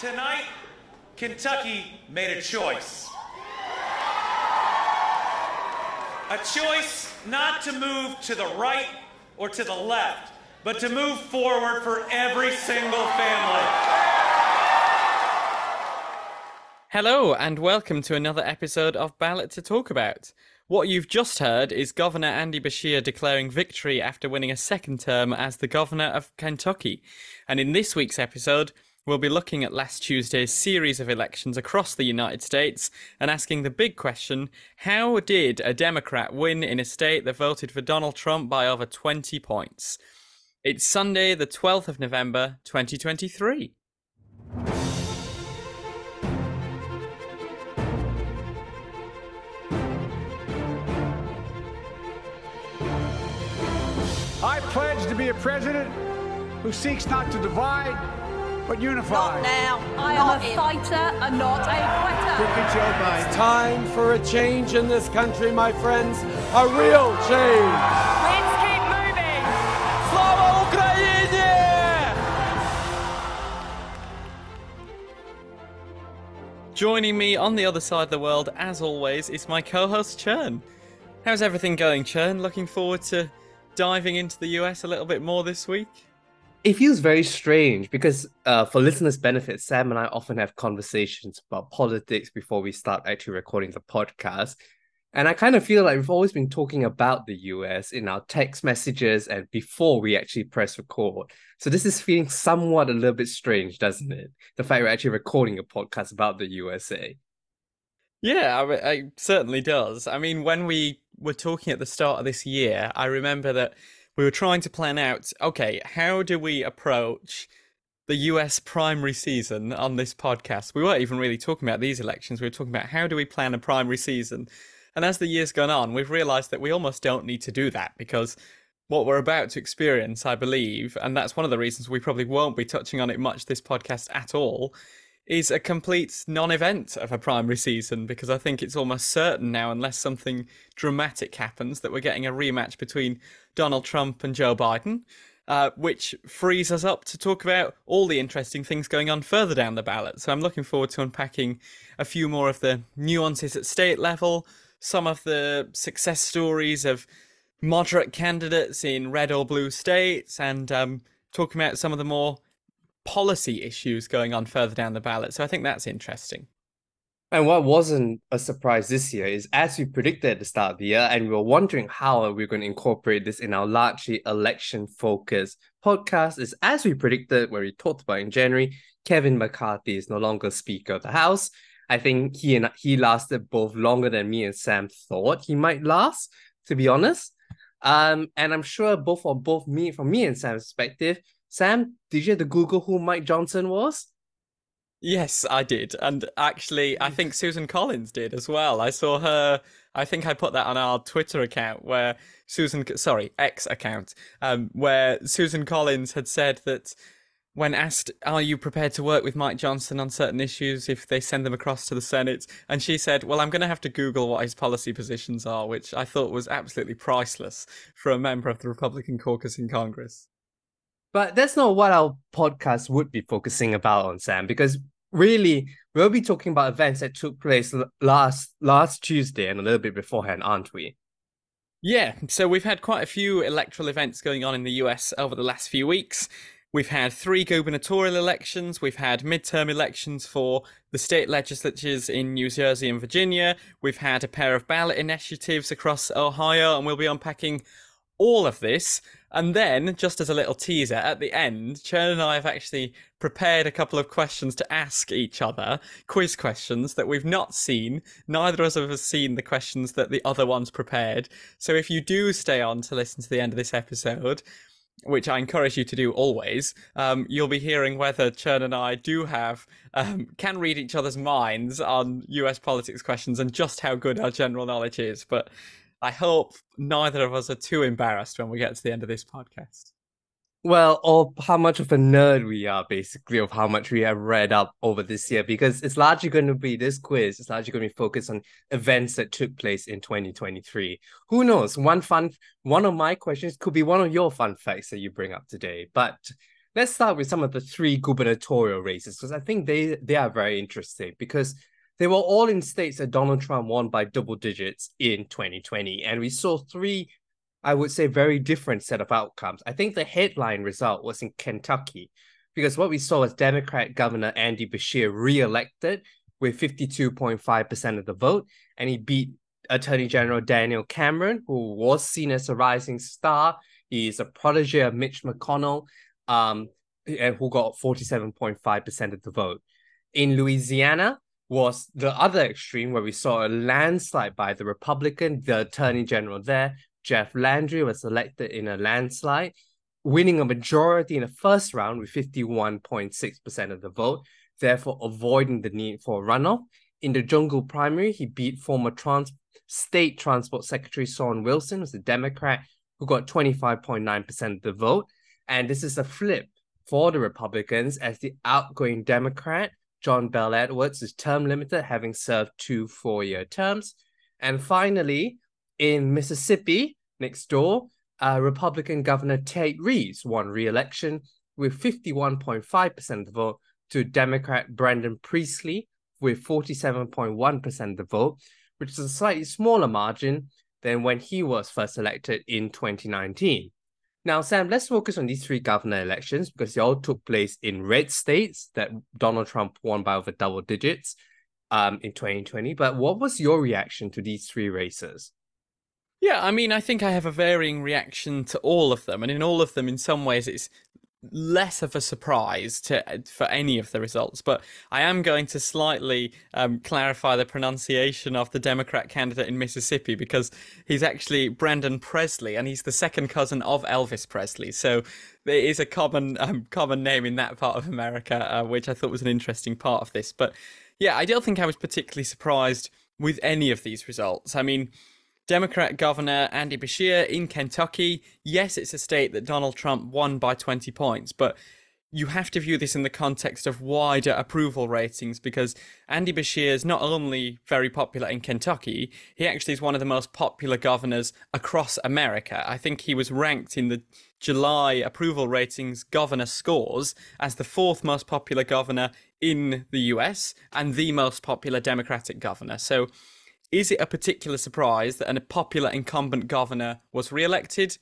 Tonight, Kentucky made a choice. A choice not to move to the right or to the left, but to move forward for every single family. Hello, and welcome to another episode of Ballot to Talk About. What you've just heard is Governor Andy Beshear declaring victory after winning a second term as the Governor of Kentucky. And in this week's episode, we'll be looking at last Tuesday's series of elections across the United States and asking the big question how did a Democrat win in a state that voted for Donald Trump by over 20 points? It's Sunday, the 12th of November, 2023. I pledge to be a president who seeks not to divide, but unify. Not now. I am a fighter and not a quitter. Look at Joe Biden. It's time for a change in this country, my friends. A real change. Let's keep moving. Slava Ukraini! Joining me on the other side of the world, as always, is my co host Chern. How's everything going, Chern? Looking forward to diving into the US a little bit more this week? It feels very strange because uh, for listeners' benefit, Sam and I often have conversations about politics before we start actually recording the podcast. And I kind of feel like we've always been talking about the US in our text messages and before we actually press record. So this is feeling somewhat a little bit strange, doesn't it? The fact we're actually recording a podcast about the USA. Yeah, I, it certainly does. I mean, when we were talking at the start of this year, I remember that we were trying to plan out okay, how do we approach the US primary season on this podcast? We weren't even really talking about these elections, we were talking about how do we plan a primary season. And as the year's gone on, we've realised that we almost don't need to do that because what we're about to experience, I believe, and that's one of the reasons we probably won't be touching on it much this podcast at all, is a complete non event of a primary season because I think it's almost certain now, unless something dramatic happens, that we're getting a rematch between Donald Trump and Joe Biden. Uh, which frees us up to talk about all the interesting things going on further down the ballot. So I'm looking forward to unpacking a few more of the nuances at state level, some of the success stories of moderate candidates in red or blue states, and um, talking about some of the more policy issues going on further down the ballot. So I think that's interesting. And what wasn't a surprise this year is as we predicted at the start of the year, and we were wondering how we're we going to incorporate this in our largely election focused podcast, is as we predicted, where we talked about in January, Kevin McCarthy is no longer Speaker of the House. I think he and he lasted both longer than me and Sam thought he might last, to be honest. Um, and I'm sure both for both me from me and Sam's perspective, Sam, did you have to Google who Mike Johnson was? Yes, I did. And actually, I think Susan Collins did as well. I saw her, I think I put that on our Twitter account where Susan, sorry, X account, um, where Susan Collins had said that when asked, Are you prepared to work with Mike Johnson on certain issues if they send them across to the Senate? And she said, Well, I'm going to have to Google what his policy positions are, which I thought was absolutely priceless for a member of the Republican caucus in Congress. But that's not what our podcast would be focusing about on Sam, because really we'll be talking about events that took place last last Tuesday and a little bit beforehand, aren't we? Yeah, so we've had quite a few electoral events going on in the US over the last few weeks. We've had three gubernatorial elections. We've had midterm elections for the state legislatures in New Jersey and Virginia. We've had a pair of ballot initiatives across Ohio, and we'll be unpacking all of this. And then, just as a little teaser, at the end, Chern and I have actually prepared a couple of questions to ask each other, quiz questions that we've not seen. Neither of us have seen the questions that the other ones prepared. So if you do stay on to listen to the end of this episode, which I encourage you to do always, um, you'll be hearing whether Chern and I do have, um, can read each other's minds on US politics questions and just how good our general knowledge is. But I hope neither of us are too embarrassed when we get to the end of this podcast. Well, or how much of a nerd we are, basically, of how much we have read up over this year, because it's largely going to be this quiz. It's largely going to be focused on events that took place in 2023. Who knows? One fun, one of my questions could be one of your fun facts that you bring up today. But let's start with some of the three gubernatorial races because I think they they are very interesting because they were all in states that Donald Trump won by double digits in 2020, and we saw three, I would say, very different set of outcomes. I think the headline result was in Kentucky because what we saw was Democrat Governor Andy Beshear re-elected with 52.5% of the vote, and he beat Attorney General Daniel Cameron, who was seen as a rising star. He is a protege of Mitch McConnell, um, and who got 47.5% of the vote. In Louisiana was the other extreme where we saw a landslide by the Republican, the Attorney General there, Jeff Landry was elected in a landslide, winning a majority in the first round with 51.6% of the vote, therefore avoiding the need for a runoff. In the jungle primary, he beat former trans- State Transport Secretary Shawn Wilson, who's a Democrat, who got 25.9% of the vote. And this is a flip for the Republicans as the outgoing Democrat, John Bel Edwards, is term limited, having served two four year terms. And finally, in Mississippi, next door, uh, Republican Governor Tate Reeves won re election with 51.5% of the vote to Democrat Brandon Priestley with 47.1% of the vote, which is a slightly smaller margin than when he was first elected in 2019. Now, Sam, let's focus on these three governor elections because they all took place in red states that Donald Trump won by over double digits um, in 2020. But what was your reaction to these three races? Yeah, I mean, I think I have a varying reaction to all of them, and in all of them, in some ways, it's less of a surprise to for any of the results, but I am going to slightly um, clarify the pronunciation of the Democrat candidate in Mississippi because he's actually Brandon Presley, and he's the second cousin of Elvis Presley. So there is a common um, common name in that part of America, uh, which I thought was an interesting part of this. But yeah, I don't think I was particularly surprised with any of these results. I mean. Democrat Governor Andy Beshear in Kentucky. Yes, it's a state that Donald Trump won by 20 points, but you have to view this in the context of wider approval ratings because Andy Beshear is not only very popular in Kentucky, he actually is one of the most popular governors across America. I think he was ranked in the July approval ratings governor scores as the fourth most popular governor in the US and the most popular Democratic governor. So is it a particular surprise that a popular incumbent governor was re-elected?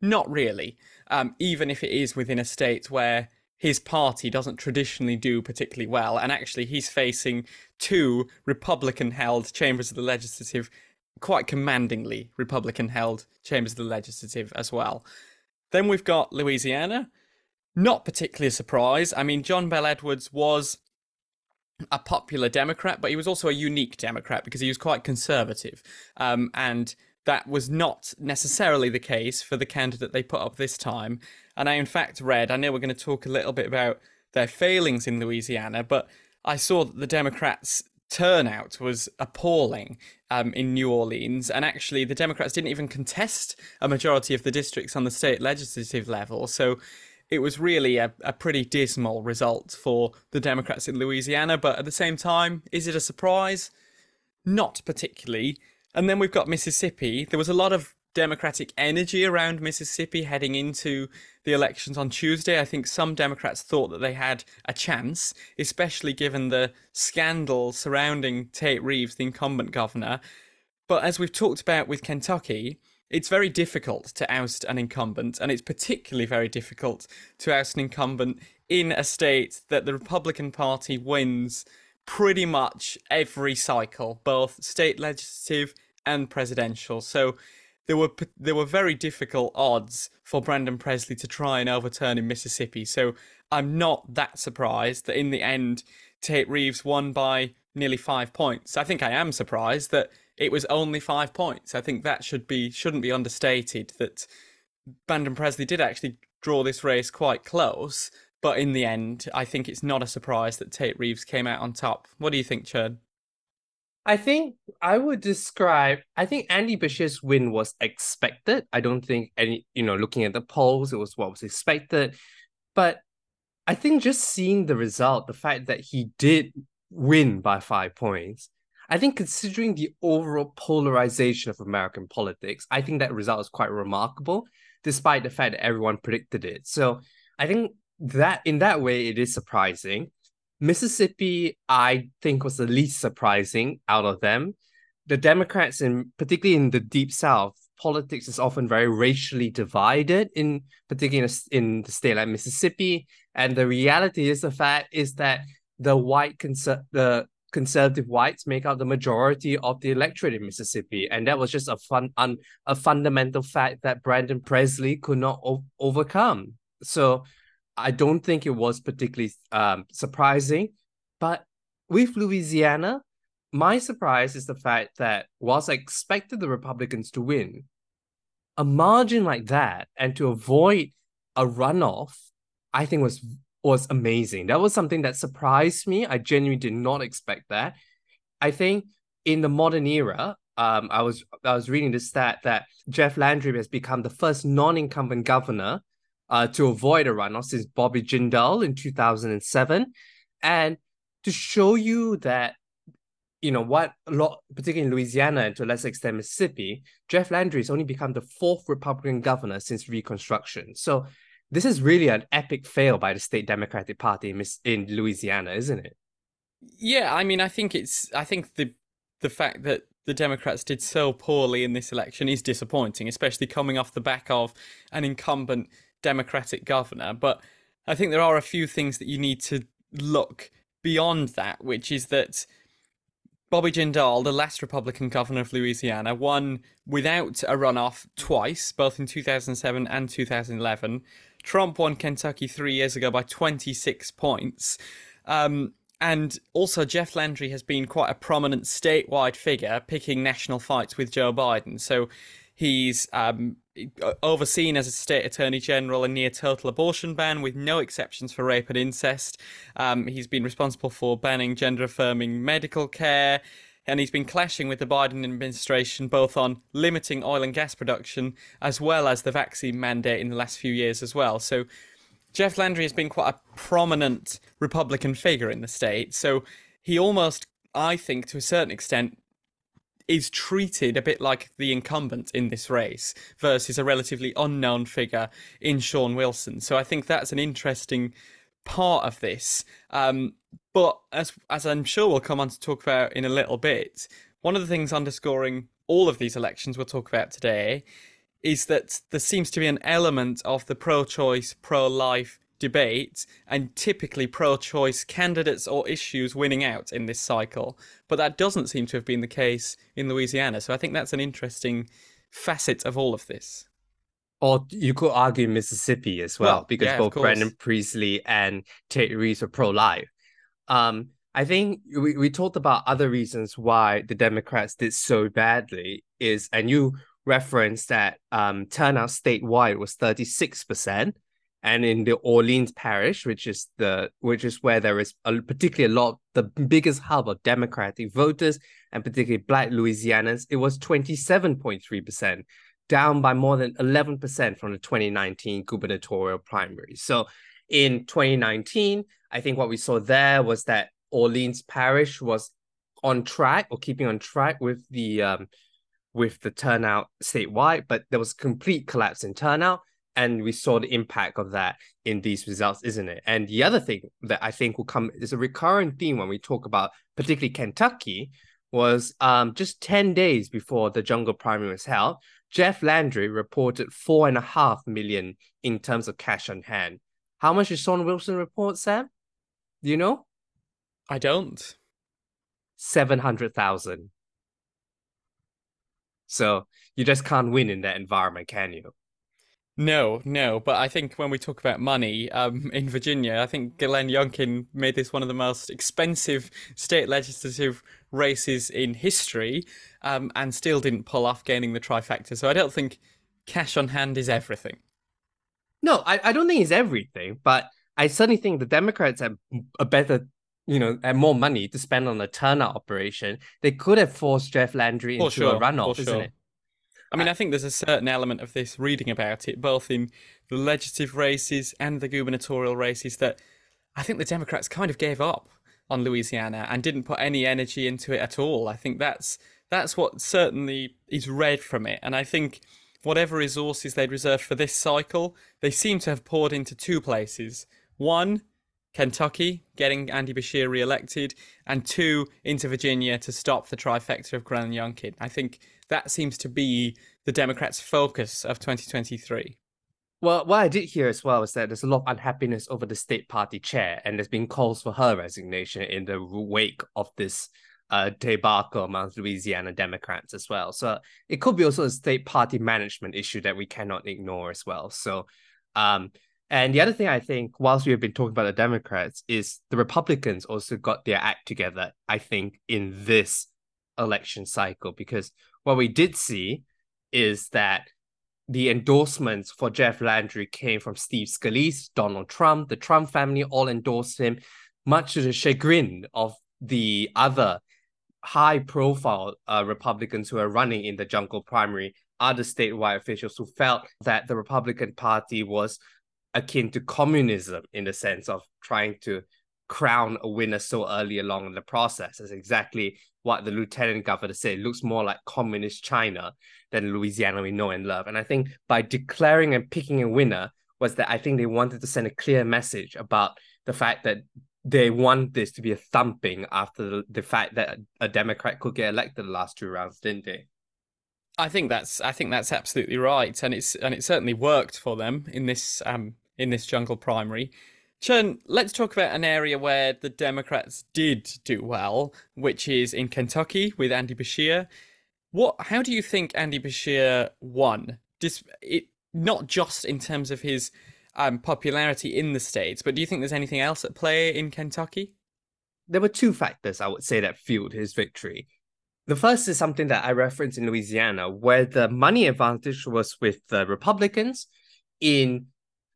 Not really, um, even if it is within a state where his party doesn't traditionally do particularly well, and actually he's facing two Republican-held chambers of the legislative, quite commandingly Republican-held chambers of the legislative as well. Then we've got Louisiana. Not particularly a surprise. I mean, John Bel Edwards was a popular Democrat, but he was also a unique Democrat because he was quite conservative. Um, and that was not necessarily the case for the candidate they put up this time. And I, in fact, read, I know we're going to talk a little bit about their failings in Louisiana, but I saw that the Democrats' turnout was appalling um, in New Orleans. And actually, the Democrats didn't even contest a majority of the districts on the state legislative level. So it was really a, a pretty dismal result for the Democrats in Louisiana. But at the same time, is it a surprise? Not particularly. And then we've got Mississippi. There was a lot of Democratic energy around Mississippi heading into the elections on Tuesday. I think some Democrats thought that they had a chance, especially given the scandal surrounding Tate Reeves, the incumbent governor. But as we've talked about with Kentucky, it's very difficult to oust an incumbent, and it's particularly very difficult to oust an incumbent in a state that the Republican Party wins pretty much every cycle, both state legislative and presidential. So there were there were very difficult odds for Brandon Presley to try and overturn in Mississippi. So I'm not that surprised that in the end Tate Reeves won by nearly five points. I think I am surprised that it was only five points. I think that should be shouldn't be understated that Brandon Presley did actually draw this race quite close, but in the end, I think it's not a surprise that Tate Reeves came out on top. What do you think, Chern? I think I would describe. I think Andy Beshear's win was expected. I don't think any, you know, looking at the polls, it was what was expected. But I think just seeing the result, the fact that he did win by five points, I think considering the overall polarization of American politics, I think that result is quite remarkable, despite the fact that everyone predicted it. So I think that in that way, it is surprising. Mississippi, I think, was the least surprising out of them. The Democrats, in particularly in the deep South, politics is often very racially divided in particularly in the state like Mississippi. And the reality is the fact is that the white conser- the conservative whites make up the majority of the electorate in Mississippi, and that was just a fun un, a fundamental fact that Brandon Presley could not o- overcome. So I don't think it was particularly um, surprising, but with Louisiana, my surprise is the fact that whilst I expected the Republicans to win, a margin like that and to avoid a runoff, I think was was amazing. That was something that surprised me. I genuinely did not expect that. I think in the modern era, um, I was I was reading the stat that Jeff Landry has become the first non-incumbent governor uh, to avoid a runoff since Bobby Jindal in 2007. And to show you that, you know, what particularly in Louisiana and to a lesser extent Mississippi, Jeff Landry has only become the fourth Republican governor since Reconstruction. So this is really an epic fail by the state Democratic Party in, in Louisiana, isn't it? Yeah, I mean, I think it's, I think the the fact that the Democrats did so poorly in this election is disappointing, especially coming off the back of an incumbent Democratic governor. But I think there are a few things that you need to look beyond that, which is that Bobby Jindal, the last Republican governor of Louisiana, won without a runoff twice, both in 2007 and 2011. Trump won Kentucky three years ago by 26 points. Um, and also, Jeff Landry has been quite a prominent statewide figure, picking national fights with Joe Biden. So he's um, overseen as a state attorney general a near total abortion ban with no exceptions for rape and incest. Um, he's been responsible for banning gender affirming medical care. And he's been clashing with the Biden administration both on limiting oil and gas production as well as the vaccine mandate in the last few years as well. So Jeff Landry has been quite a prominent Republican figure in the state. So he almost, I think, to a certain extent, is treated a bit like the incumbent in this race versus a relatively unknown figure in Shawn Wilson. So I think that's an interesting part of this. Um, but as as I'm sure we'll come on to talk about in a little bit, one of the things underscoring all of these elections we'll talk about today is that there seems to be an element of the pro-choice, pro-life debate and typically pro choice candidates or issues winning out in this cycle. But that doesn't seem to have been the case in Louisiana. So I think that's an interesting facet of all of this. Or you could argue Mississippi as well, well because yeah, both Brandon Priestley and Tate Reeves are pro life. Um, I think we, we talked about other reasons why the Democrats did so badly is, and you referenced that um, turnout statewide was 36%, and in the Orleans parish, which is the which is where there is a, particularly a lot the biggest hub of Democratic voters and particularly Black Louisianans, it was twenty seven point three percent, down by more than eleven percent from the twenty nineteen gubernatorial primary. So in twenty nineteen, I think what we saw there was that Orleans parish was on track or keeping on track with the um, with the turnout statewide, but there was complete collapse in turnout and we saw the impact of that in these results, isn't it? And the other thing that I think will come is a recurrent theme when we talk about particularly Kentucky was um, just 10 days before the jungle primary was held, Jeff Landry reported four and a half million in terms of cash on hand. How much did Shawn Wilson report, Sam? Do you know? I don't. 700,000. So you just can't win in that environment, can you? No, no, but I think when we talk about money um, in Virginia, I think Glenn Youngkin made this one of the most expensive state legislative races in history um, and still didn't pull off gaining the trifecta. So I don't think cash on hand is everything. No, I, I don't think it's everything, but I certainly think the Democrats have a better, you know, have more money to spend on a turnout operation. They could have forced Jeff Landry into sure, a runoff, isn't it? I mean, I think there's a certain element of this reading about it, both in the legislative races and the gubernatorial races, that I think the Democrats kind of gave up on Louisiana and didn't put any energy into it at all. I think that's that's what certainly is read from it, and I think whatever resources they'd reserved for this cycle, they seem to have poured into two places. One, Kentucky, getting Andy Beshear re-elected, and two, into Virginia to stop the trifecta of Glenn Youngkin. I think that seems to be the Democrats' focus of 2023. Well, what I did hear as well is that there's a lot of unhappiness over the state party chair, and there's been calls for her resignation in the wake of this uh, debacle amongst Louisiana Democrats as well. So it could be also a state party management issue that we cannot ignore as well. So, um, and the other thing I think, whilst we have been talking about the Democrats, is the Republicans also got their act together, I think, in this election cycle, because what we did see is that the endorsements for Jeff Landry came from Steve Scalise, Donald Trump, the Trump family all endorsed him, much to the chagrin of the other high profile uh, Republicans who are running in the jungle primary, other statewide officials who felt that the Republican Party was akin to communism in the sense of trying to crown a winner so early along in the process. That's exactly what the lieutenant governor said. It looks more like communist China than Louisiana we know and love. And I think by declaring and picking a winner was that I think they wanted to send a clear message about the fact that they want this to be a thumping after the, fact that a Democrat could get elected the last two rounds, didn't they? I think that's I think that's absolutely right, and it's and it certainly worked for them in this um in this jungle primary. Chen, let's talk about an area where the Democrats did do well, which is in Kentucky with Andy Beshear. What? How do you think Andy Beshear won? Dis- it, not just in terms of his um, popularity in the states, but do you think there's anything else at play in Kentucky? There were two factors I would say that fueled his victory. The first is something that I referenced in Louisiana, where the money advantage was with the Republicans. In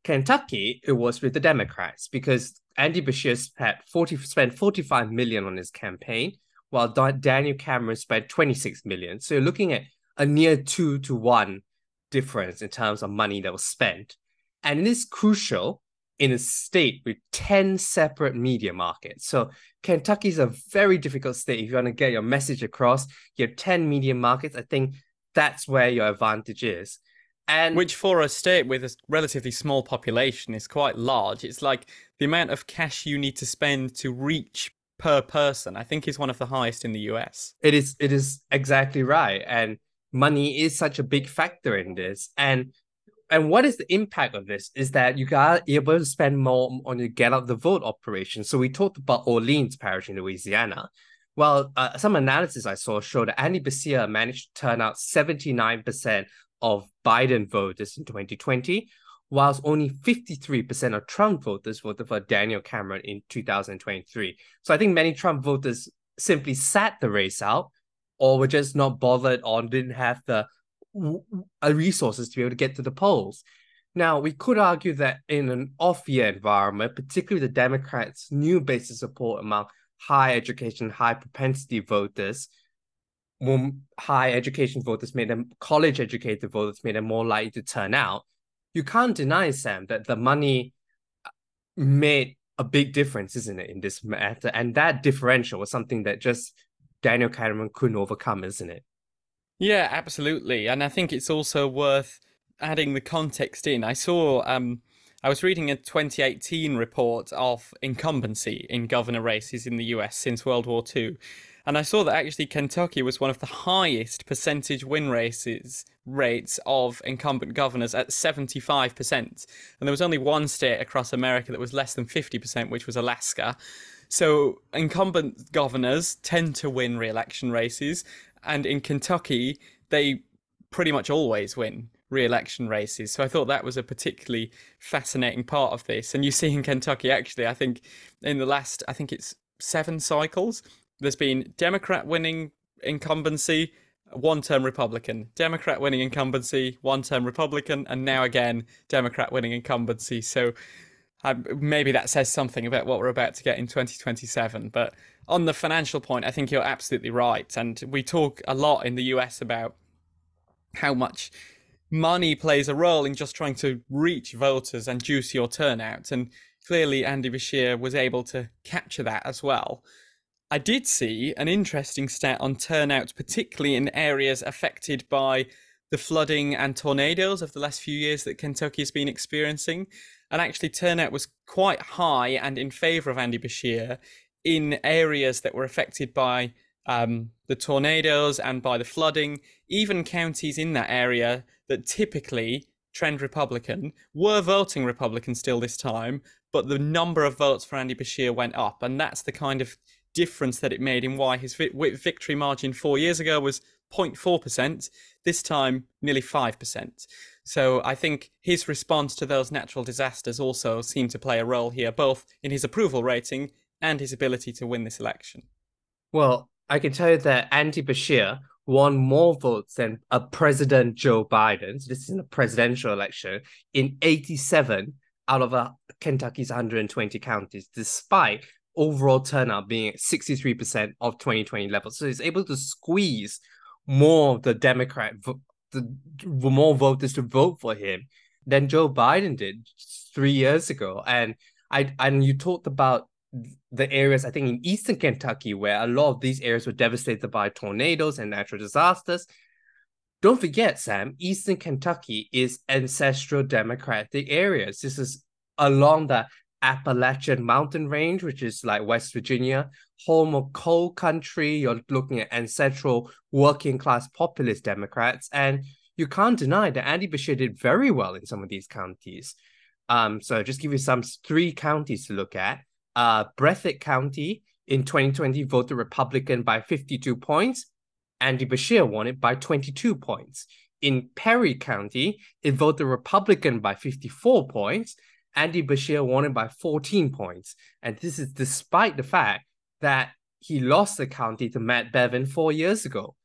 Kentucky, it was with the Democrats because Andy Beshear spent 40, spent 45 million on his campaign, while Daniel Cameron spent 26 million. So you're looking at a near two to one difference in terms of money that was spent. And it is crucial in a state with 10 separate media markets. So Kentucky is a very difficult state. If you want to get your message across, you have 10 media markets. I think that's where your advantage is. And which for a state with a relatively small population is quite large. It's like the amount of cash you need to spend to reach per person, I think is one of the highest in the US. It is it is exactly right. And money is such a big factor in this. And and what is the impact of this is that you are able to spend more on your get out the vote operation. So we talked about Orleans Parish in Louisiana. Well, uh, some analysis I saw showed that Andy Beshear managed to turn out 79% of Biden voters in 2020, whilst only 53% of Trump voters voted for Daniel Cameron in 2023. So I think many Trump voters simply sat the race out or were just not bothered or didn't have the resources to be able to get to the polls. Now, we could argue that in an off year environment, particularly the Democrats' new base of support among high education, high propensity voters more high education voters made them college educated voters made them more likely to turn out. You can't deny, Sam, that the money uh, made a big difference, isn't it, in this matter? And that differential was something that just Daniel Cameron couldn't overcome, isn't it? Yeah, absolutely. And I think it's also worth adding the context in. I saw um I was reading a 2018 report of incumbency in governor races in the US since World War II. And I saw that actually Kentucky was one of the highest percentage win races rates of incumbent governors at 75%. And there was only one state across America that was less than 50%, which was Alaska. So incumbent governors tend to win re-election races, and in Kentucky, they pretty much always win re-election races. So I thought that was a particularly fascinating part of this. And you see in Kentucky, actually, I think in the last, I think it's seven cycles, there's been Democrat winning incumbency, one term Republican, Democrat winning incumbency, one term Republican, and now again, Democrat winning incumbency. So um, maybe that says something about what we're about to get in 2027. But on the financial point, I think you're absolutely right. And we talk a lot in the US about how much money plays a role in just trying to reach voters and juice your turnout. And clearly, Andy Beshear was able to capture that as well. I did see an interesting stat on turnout, particularly in areas affected by the flooding and tornadoes of the last few years that Kentucky has been experiencing. And actually turnout was quite high and in favour of Andy Beshear in areas that were affected by um, the tornadoes and by the flooding. Even counties in that area that typically trend Republican were voting Republican still this time, but the number of votes for Andy Beshear went up, and that's the kind of difference that it made in why his vi- victory margin four years ago was 0.4%, this time nearly 5%. So I think his response to those natural disasters also seemed to play a role here, both in his approval rating and his ability to win this election. Well, I can tell you that Andy Beshear won more votes than a President Joe Biden. So this is in a presidential election in 87 out of a Kentucky's 120 counties, despite overall turnout being 63% of 2020 levels. So he's able to squeeze more the Democrat, the more voters to vote for him than Joe Biden did three years ago. And I and you talked about the areas I think in eastern Kentucky where a lot of these areas were devastated by tornadoes and natural disasters. Don't forget, Sam, eastern Kentucky is ancestral Democratic areas. This is along the Appalachian mountain range, which is like West Virginia, home of coal country. You're looking at ancestral working class populist Democrats. And you can't deny that Andy Beshear did very well in some of these counties. Um, so just give you some three counties to look at uh, Breathitt County in 2020 voted Republican by 52 points. Andy Beshear won it by 22 points. In Perry County, it voted Republican by 54 points. Andy Beshear won it by 14 points. And this is despite the fact that he lost the county to Matt Bevin four years ago.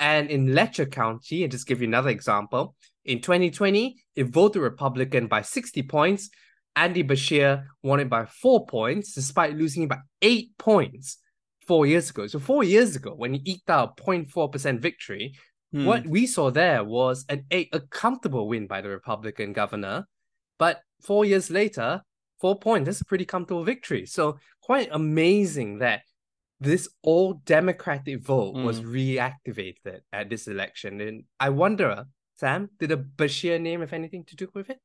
And in Letcher County, and just give you another example, in 2020, it voted Republican by 60 points. Andy Beshear won it by four points, despite losing by eight points four years ago. So four years ago, when he eked out a 0.4% victory, hmm. what we saw there was an a, a comfortable win by the Republican governor. But four years later, four points, that's a pretty comfortable victory. So quite amazing that this old Democratic vote mm. was reactivated at this election. And I wonder, Sam, did the Beshear name have anything to do with it?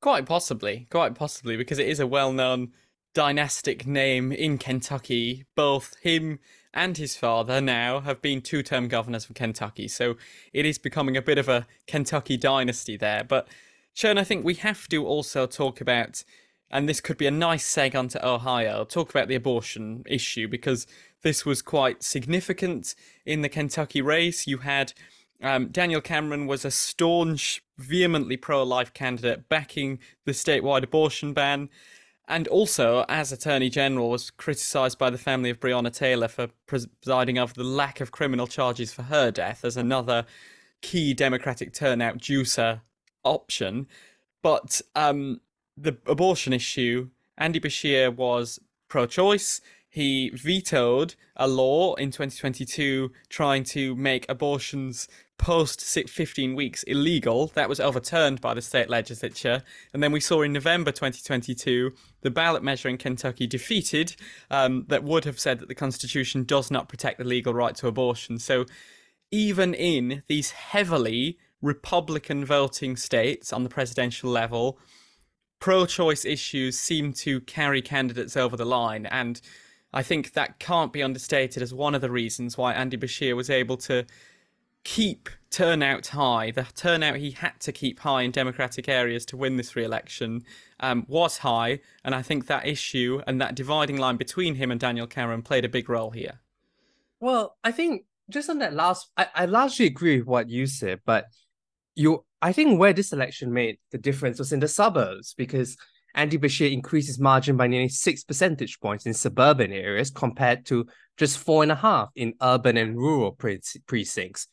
Quite possibly, quite possibly, because it is a well-known dynastic name in Kentucky. Both him and his father now have been two-term governors of Kentucky, so it is becoming a bit of a Kentucky dynasty there. But Sean, I think we have to also talk about, and this could be a nice seg onto Ohio, talk about the abortion issue because this was quite significant in the Kentucky race. You had um, Daniel Cameron was a staunch, vehemently pro life candidate backing the statewide abortion ban, and also, as Attorney General, was criticised by the family of Breonna Taylor for presiding over the lack of criminal charges for her death as another key Democratic turnout juicer option. But um, the abortion issue, Andy Beshear was pro choice. He vetoed a law in 2022 trying to make abortions post 15 weeks illegal. That was overturned by the state legislature. And then we saw in November 2022 the ballot measure in Kentucky defeated um, that would have said that the Constitution does not protect the legal right to abortion. So even in these heavily Republican voting states on the presidential level, pro choice issues seem to carry candidates over the line. And I think that can't be understated as one of the reasons why Andy Beshear was able to keep turnout high, the turnout he had to keep high in Democratic areas to win this re-election um, was high, and I think that issue and that dividing line between him and Daniel Cameron played a big role here. Well, I think just on that last, I, I largely agree with what you said, but you, I think where this election made the difference was in the suburbs because Andy Beshear increased his margin by nearly six percentage points in suburban areas compared to just four and a half in urban and rural pre- precincts.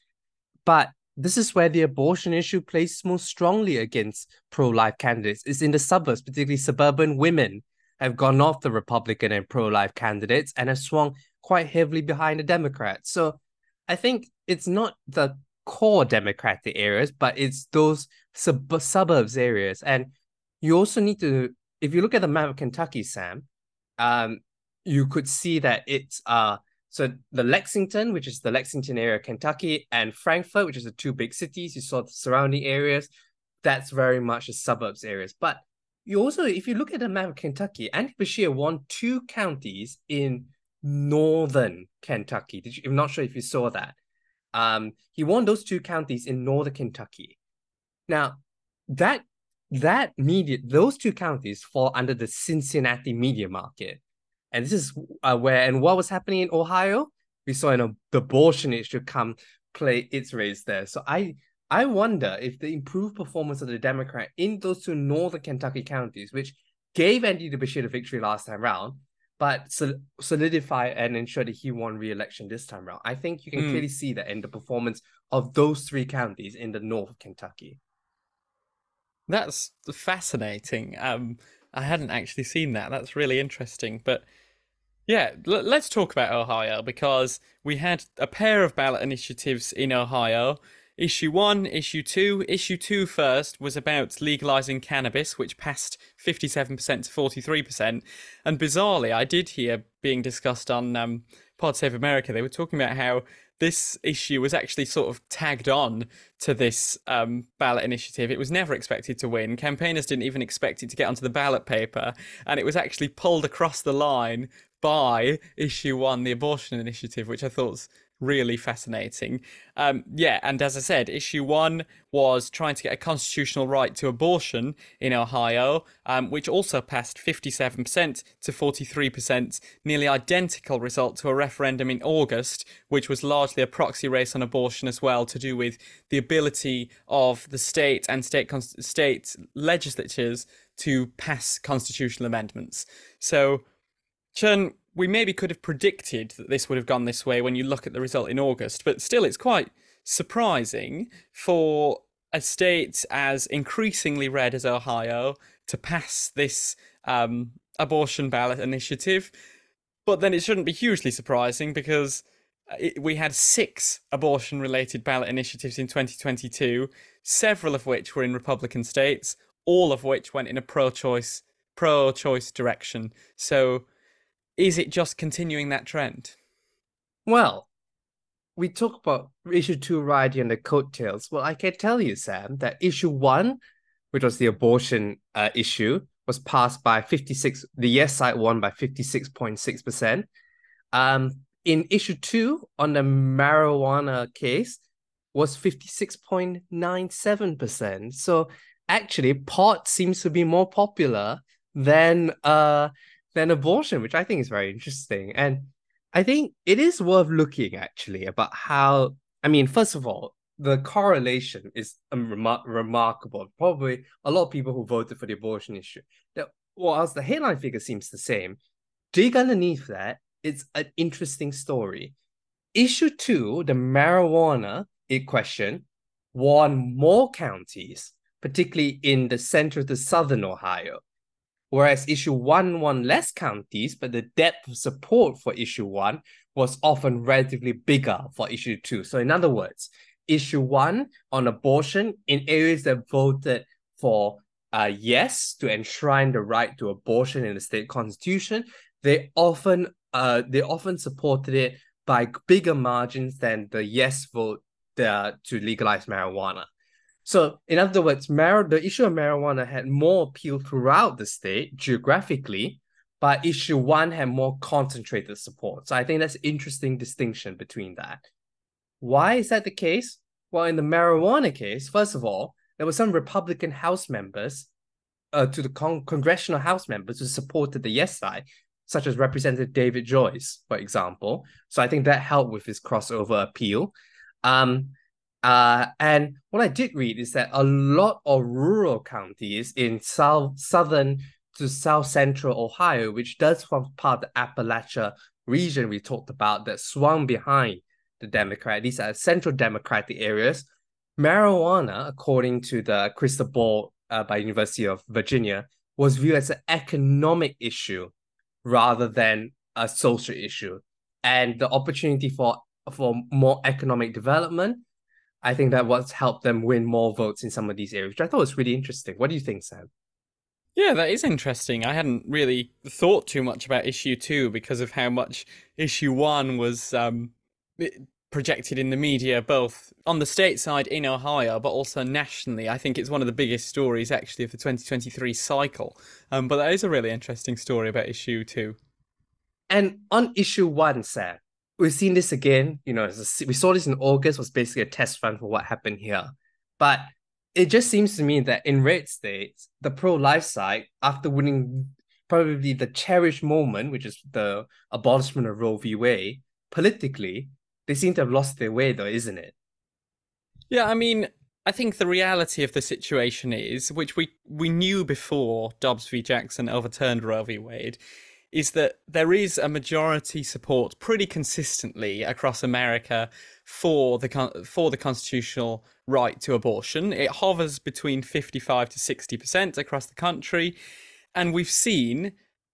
But this is where the abortion issue plays most strongly against pro-life candidates. It's in the suburbs, particularly suburban women have gone off the Republican and pro-life candidates and have swung quite heavily behind the Democrats. So I think it's not the core Democratic areas, but it's those sub- suburbs areas. And you also need to, if you look at the map of Kentucky, Sam, um, you could see that it's uh so the Lexington, which is the Lexington area, Kentucky, and Frankfort, which is the two big cities, you saw the surrounding areas. That's very much the suburbs areas. But you also, if you look at the map of Kentucky, Andy Beshear won two counties in northern Kentucky. Did you, I'm not sure if you saw that. Um, he won those two counties in northern Kentucky. Now, that that media, those two counties fall under the Cincinnati media market, and this is uh, where and what was happening in Ohio. We saw an abortion issue come play its race there. So I I wonder if the improved performance of the Democrat in those two northern Kentucky counties, which gave Andy Beshear the victory last time round, but solidify and ensure that he won re-election this time round. I think you can mm. clearly see that in the performance of those three counties in the north of Kentucky. That's fascinating. Um, I hadn't actually seen that. That's really interesting. But yeah, l- let's talk about Ohio because we had a pair of ballot initiatives in Ohio Issue 1, Issue 2. Issue 2 first was about legalizing cannabis, which passed 57% to 43%. And bizarrely, I did hear being discussed on um, Pod Save America, they were talking about how this issue was actually sort of tagged on to this um, ballot initiative. It was never expected to win. Campaigners didn't even expect it to get onto the ballot paper, and it was actually pulled across the line by issue one, the abortion initiative, which I thought really fascinating. Um, yeah, and as I said, issue one was trying to get a constitutional right to abortion in Ohio, um, which also passed 57% to 43%, nearly identical result to a referendum in August, which was largely a proxy race on abortion as well, to do with the ability of the state and state state legislatures to pass constitutional amendments. So, Chen, we maybe could have predicted that this would have gone this way when you look at the result in August, but still, it's quite surprising for a state as increasingly red as Ohio to pass this um, abortion ballot initiative. But then it shouldn't be hugely surprising because it, we had six abortion related ballot initiatives in 2022, several of which were in Republican states, all of which went in a pro choice pro choice direction. So is it just continuing that trend? Well, we talk about issue two riding on the coattails. Well, I can tell you, Sam, that issue one, which was the abortion uh, issue, was passed by 56, the yes side won by 56.6%. Um, in issue two, on the marijuana case, was 56.97%. So actually, pot seems to be more popular than uh than abortion, which I think is very interesting. And I think it is worth looking actually about how, I mean, first of all, the correlation is remar- remarkable. Probably a lot of people who voted for the abortion issue. That whilst the headline figure seems the same, dig underneath that, it's an interesting story. Issue two, the marijuana question, won more counties, particularly in the center to southern Ohio whereas issue one won less counties, but the depth of support for issue one was often relatively bigger for issue two. So, in other words, issue one on abortion in areas that voted for uh, yes to enshrine the right to abortion in the state constitution, they often uh, they often supported it by bigger margins than the yes vote uh, to legalize marijuana. So, in other words, mar- the issue of marijuana had more appeal throughout the state geographically, but issue one had more concentrated support. So, I think that's an interesting distinction between that. Why is that the case? Well, in the marijuana case, first of all, there were some Republican House members, uh, to the con- congressional House members who supported the yes side, such as Representative David Joyce, for example. So I think that helped with his crossover appeal. Um, uh, and what I did read is that a lot of rural counties in south southern to south central Ohio, which does form part of the Appalachia region we talked about, that swung behind the Democrat. These are central Democratic areas. Marijuana, according to the crystal ball uh, by University of Virginia, was viewed as an economic issue rather than a social issue. And the opportunity for for more economic development I think that what's helped them win more votes in some of these areas, which I thought was really interesting. What do you think, Sam? Yeah, that is interesting. I hadn't really thought too much about issue two because of how much issue one was um, projected in the media, both on the state side in Ohio, but also nationally. I think it's one of the biggest stories actually of the 2023 cycle. Um, but that is a really interesting story about issue two. And on issue one, Sam, we've seen this again. You know, we saw this in August, was basically a test run for what happened here. But it just seems to me that in red states, the pro-life side, after winning probably the cherished moment, which is the abolishment of Roe v. Wade, politically, they seem to have lost their way, though, isn't it? Yeah, I mean, I think the reality of the situation is, which we we knew before Dobbs v. Jackson overturned Roe v. Wade, is that there is a majority support pretty consistently across America for the for the constitutional right to abortion. It hovers between 55 to 60% across the country, and we've seen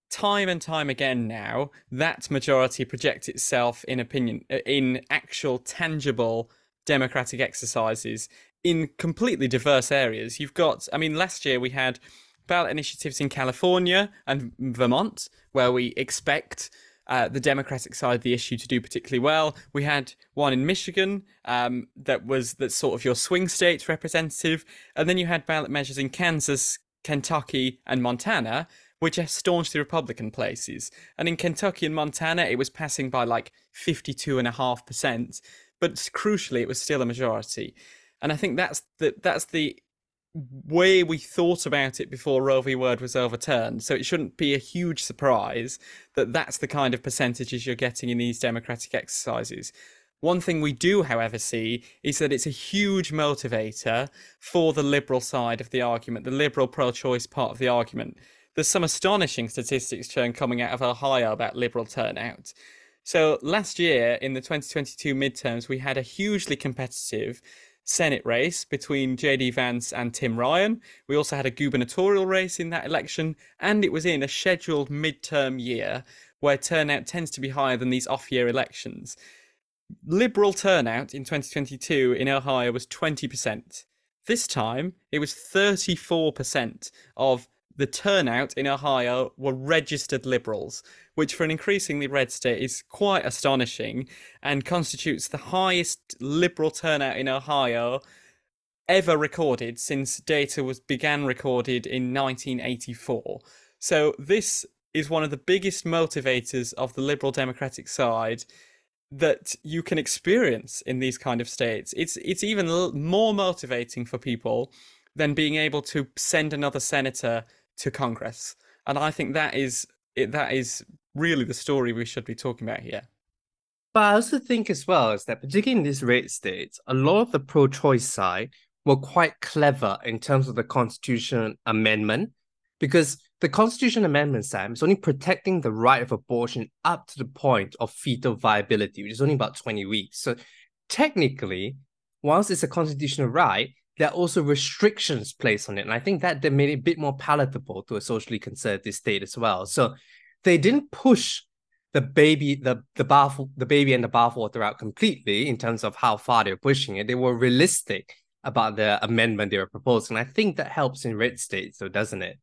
time and time again now that majority project itself in opinion in actual tangible democratic exercises in completely diverse areas. You've got I mean last year we had ballot initiatives in California and Vermont, where we expect uh, the Democratic side of the issue to do particularly well. We had one in Michigan um, that was that sort of your swing state representative, and then you had ballot measures in Kansas, Kentucky, and Montana, which are staunchly Republican places. And in Kentucky and Montana, it was passing by like fifty-two and a half percent, but crucially, it was still a majority. And I think that's the that's the way we thought about it before Roe v. Wade was overturned. So it shouldn't be a huge surprise that that's the kind of percentages you're getting in these democratic exercises. One thing we do, however, see is that it's a huge motivator for the liberal side of the argument, the liberal pro choice part of the argument. There's some astonishing statistics shown coming out of Ohio about liberal turnout. So last year in the 2022 midterms, we had a hugely competitive Senate race between JD Vance and Tim Ryan. We also had a gubernatorial race in that election, and it was in a scheduled midterm year where turnout tends to be higher than these off year elections. Liberal turnout in 2022 in Ohio was 20%. This time, it was 34% of the turnout in Ohio were registered liberals, which for an increasingly red state is quite astonishing and constitutes the highest liberal turnout in Ohio ever recorded since data was began recorded in 1984. So this is one of the biggest motivators of the liberal democratic side that you can experience in these kind of states. It's it's even more motivating for people than being able to send another senator to Congress. And I think that is that is really the story we should be talking about here. But I also think as well is that particularly in these red states, a lot of the pro-choice side were quite clever in terms of the constitution amendment, because the constitution amendment, Sam, is only protecting the right of abortion up to the point of fetal viability, which is only about 20 weeks. So technically, whilst it's a constitutional right, there are also restrictions placed on it. And I think that they made it a bit more palatable to a socially conservative state as well. So they didn't push the baby, the the bath, the baby and the bathwater out completely in terms of how far they're pushing it. They were realistic about the amendment they were proposing. I think that helps in red states, though, doesn't it?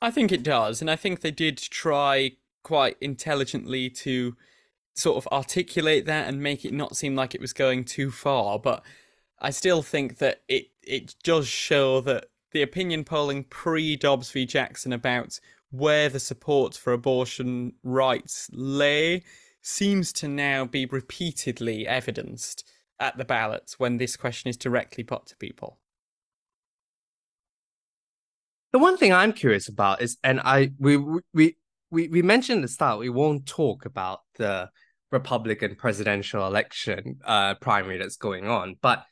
I think it does, and I think they did try quite intelligently to sort of articulate that and make it not seem like it was going too far. But I still think that it it does show that the opinion polling pre Dobbs v Jackson about where the support for abortion rights lay seems to now be repeatedly evidenced at the ballots when this question is directly put to people. The one thing I'm curious about is, and I we we we we mentioned at the start we won't talk about the Republican presidential election uh, primary that's going on, but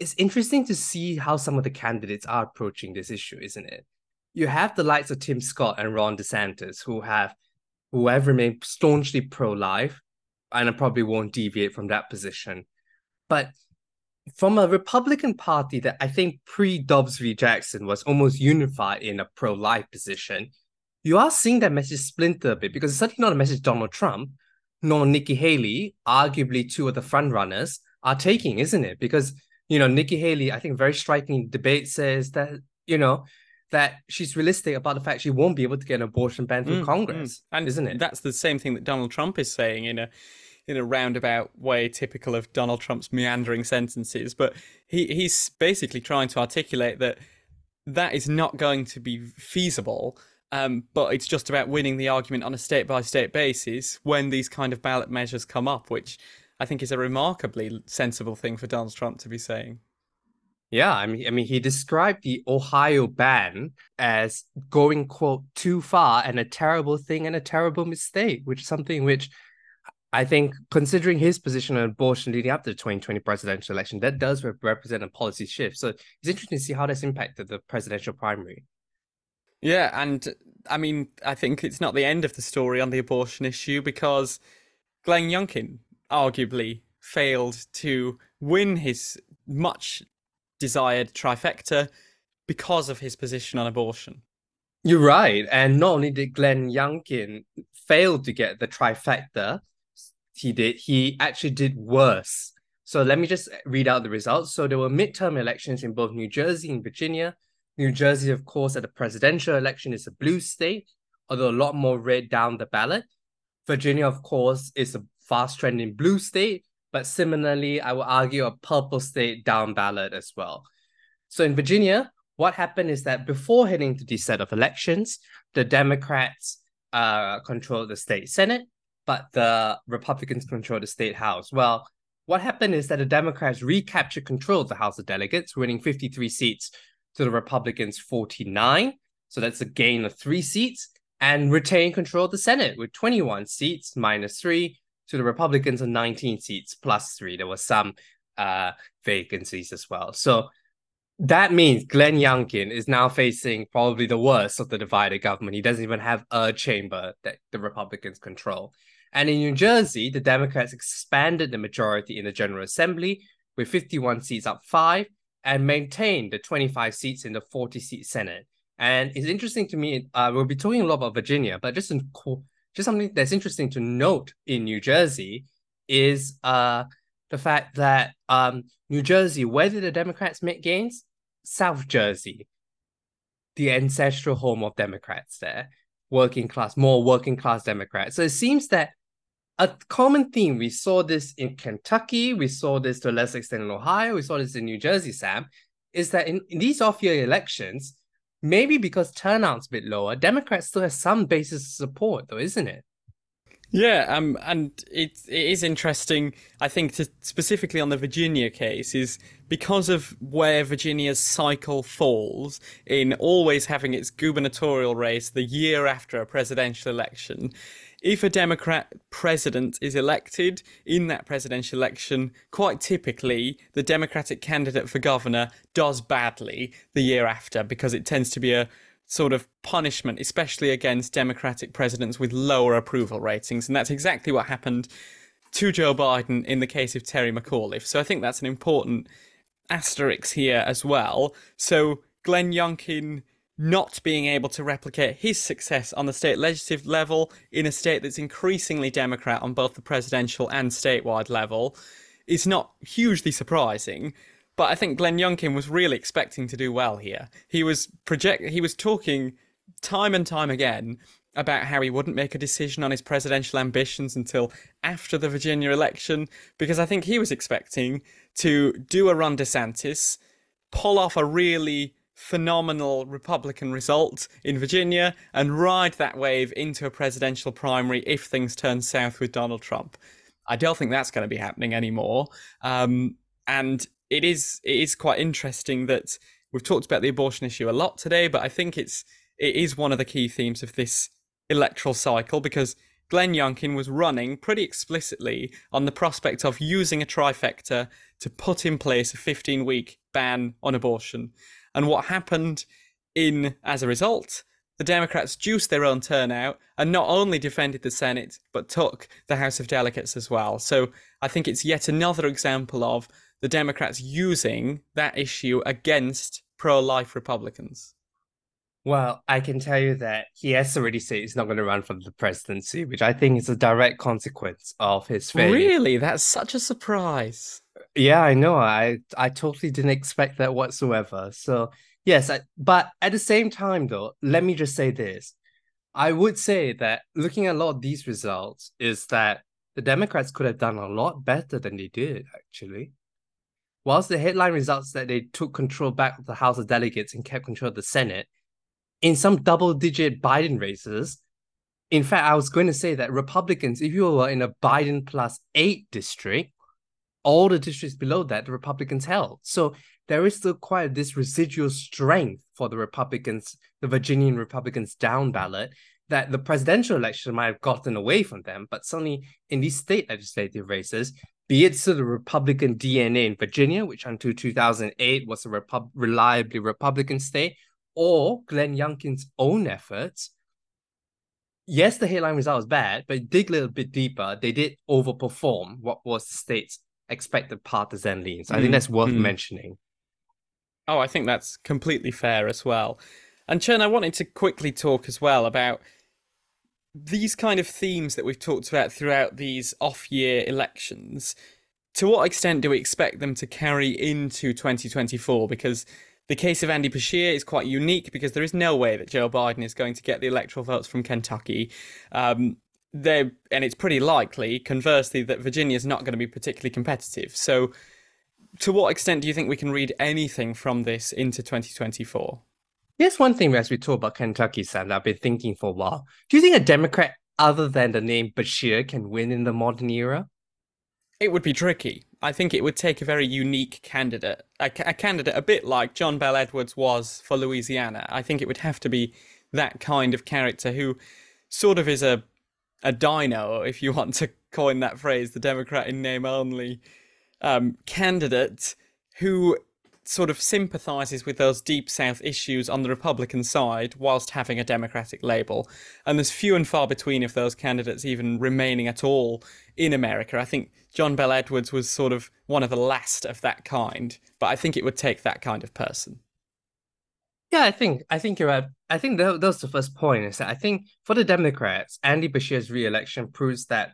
it's interesting to see how some of the candidates are approaching this issue, isn't it? You have the likes of Tim Scott and Ron DeSantis who have who have remained staunchly pro-life and I probably won't deviate from that position. But from a Republican Party that I think pre Dobbs v. Jackson was almost unified in a pro life position, you are seeing that message splinter a bit because it's certainly not a message Donald Trump nor Nikki Haley, arguably two of the frontrunners, are taking, isn't it? Because you know, Nikki Haley, I think very striking debate says that, you know, that she's realistic about the fact she won't be able to get an abortion ban through mm, Congress, mm. and isn't it? That's the same thing that Donald Trump is saying in a in a roundabout way typical of Donald Trump's meandering sentences, but he, he's basically trying to articulate that that is not going to be feasible. Um, but it's just about winning the argument on a state by state basis when these kind of ballot measures come up, which I think is a remarkably sensible thing for Donald Trump to be saying. Yeah, I mean, I mean, he described the Ohio ban as going quote too far and a terrible thing and a terrible mistake, which is something which I think, considering his position on abortion leading up to the 2020 presidential election, that does represent a policy shift. So it's interesting to see how that's impacted the presidential primary. Yeah, and I mean, I think it's not the end of the story on the abortion issue because Glenn Youngkin arguably failed to win his much desired trifecta because of his position on abortion. You're right. And not only did Glenn Youngkin fail to get the trifecta, he did, he actually did worse. So let me just read out the results. So there were midterm elections in both New Jersey and Virginia. New Jersey, of course, at the presidential election is a blue state, although a lot more red down the ballot. Virginia, of course, is a fast trending blue state, but similarly, I would argue a purple state down ballot as well. So in Virginia, what happened is that before heading to this set of elections, the Democrats uh, controlled the state Senate, but the Republicans controlled the state House. Well, what happened is that the Democrats recaptured control of the House of Delegates, winning 53 seats to the Republicans 49. So that's a gain of three seats and retain control of the Senate with 21 seats minus three to the Republicans and 19 seats plus three. There was some uh, vacancies as well. So that means Glenn Youngkin is now facing probably the worst of the divided government. He doesn't even have a chamber that the Republicans control. And in New Jersey, the Democrats expanded the majority in the General Assembly with 51 seats up five and maintained the 25 seats in the 40 seat Senate. And it's interesting to me, uh, we'll be talking a lot about Virginia, but just in, just something that's interesting to note in New Jersey is uh, the fact that um, New Jersey, where did the Democrats make gains? South Jersey, the ancestral home of Democrats there, working class, more working class Democrats. So it seems that a common theme, we saw this in Kentucky, we saw this to a lesser extent in Ohio, we saw this in New Jersey, Sam, is that in, in these off year elections, maybe because turnout's a bit lower, Democrats still have some basis of support, though, isn't it? Yeah, um, and it it is interesting. I think to specifically on the Virginia case is because of where Virginia's cycle falls in always having its gubernatorial race the year after a presidential election if a Democrat president is elected in that presidential election, quite typically the Democratic candidate for governor does badly the year after because it tends to be a sort of punishment, especially against Democratic presidents with lower approval ratings. And that's exactly what happened to Joe Biden in the case of Terry McAuliffe. So I think that's an important asterisk here as well. So Glenn Youngkin not being able to replicate his success on the state legislative level in a state that's increasingly Democrat on both the presidential and statewide level is not hugely surprising. But I think Glenn Youngkin was really expecting to do well here. He was project he was talking time and time again about how he wouldn't make a decision on his presidential ambitions until after the Virginia election because I think he was expecting to do a Ron DeSantis, pull off a really phenomenal Republican result in Virginia and ride that wave into a presidential primary if things turn south with Donald Trump. I don't think that's going to be happening anymore. Um, and it is it is quite interesting that we've talked about the abortion issue a lot today, but I think it's it is one of the key themes of this electoral cycle because Glenn Youngkin was running pretty explicitly on the prospect of using a trifecta to put in place a 15 week ban on abortion. And what happened in as a result, the Democrats juiced their own turnout and not only defended the Senate, but took the House of Delegates as well. So I think it's yet another example of the Democrats using that issue against pro life Republicans. Well, I can tell you that he has already said he's not going to run for the presidency, which I think is a direct consequence of his failure. Really? That's such a surprise. Yeah, I know. I I totally didn't expect that whatsoever. So yes, I, but at the same time, though, let me just say this: I would say that looking at a lot of these results is that the Democrats could have done a lot better than they did, actually. Whilst the headline results that they took control back of the House of Delegates and kept control of the Senate, in some double digit Biden races, in fact, I was going to say that Republicans, if you were in a Biden plus eight district, all the districts below that, the Republicans held. So there is still quite this residual strength for the Republicans, the Virginian Republicans down ballot, that the presidential election might have gotten away from them. But certainly in these state legislative races, be it to the Republican DNA in Virginia, which until 2008 was a Repu- reliably Republican state, or Glenn Youngkin's own efforts, yes, the headline result was bad, but dig a little bit deeper, they did overperform what was the state's expected partisan leans. I think mm, that's worth mm. mentioning. Oh, I think that's completely fair as well. And Chern, I wanted to quickly talk as well about these kind of themes that we've talked about throughout these off year elections. To what extent do we expect them to carry into 2024? Because the case of Andy Beshear is quite unique because there is no way that Joe Biden is going to get the electoral votes from Kentucky. Um, and it's pretty likely, conversely, that Virginia is not going to be particularly competitive. So, to what extent do you think we can read anything from this into 2024? Here's one thing as we talk about Kentucky, Sam, I've been thinking for a while. Do you think a Democrat other than the name Beshear can win in the modern era? It would be tricky. I think it would take a very unique candidate, a, a, candidate a bit like John Bel Edwards was for Louisiana. I think it would have to be that kind of character who sort of is a a dino, if you want to coin that phrase, the Democrat in name only um, candidate who sort of sympathizes with those deep South issues on the Republican side whilst having a Democratic label. And there's few and far between of those candidates even remaining at all in America. I think John Bel Edwards was sort of one of the last of that kind, but I think it would take that kind of person. Yeah, I think I think you're right. I think that, that was the first point. Is that I think for the Democrats, Andy Beshear's re-election proves that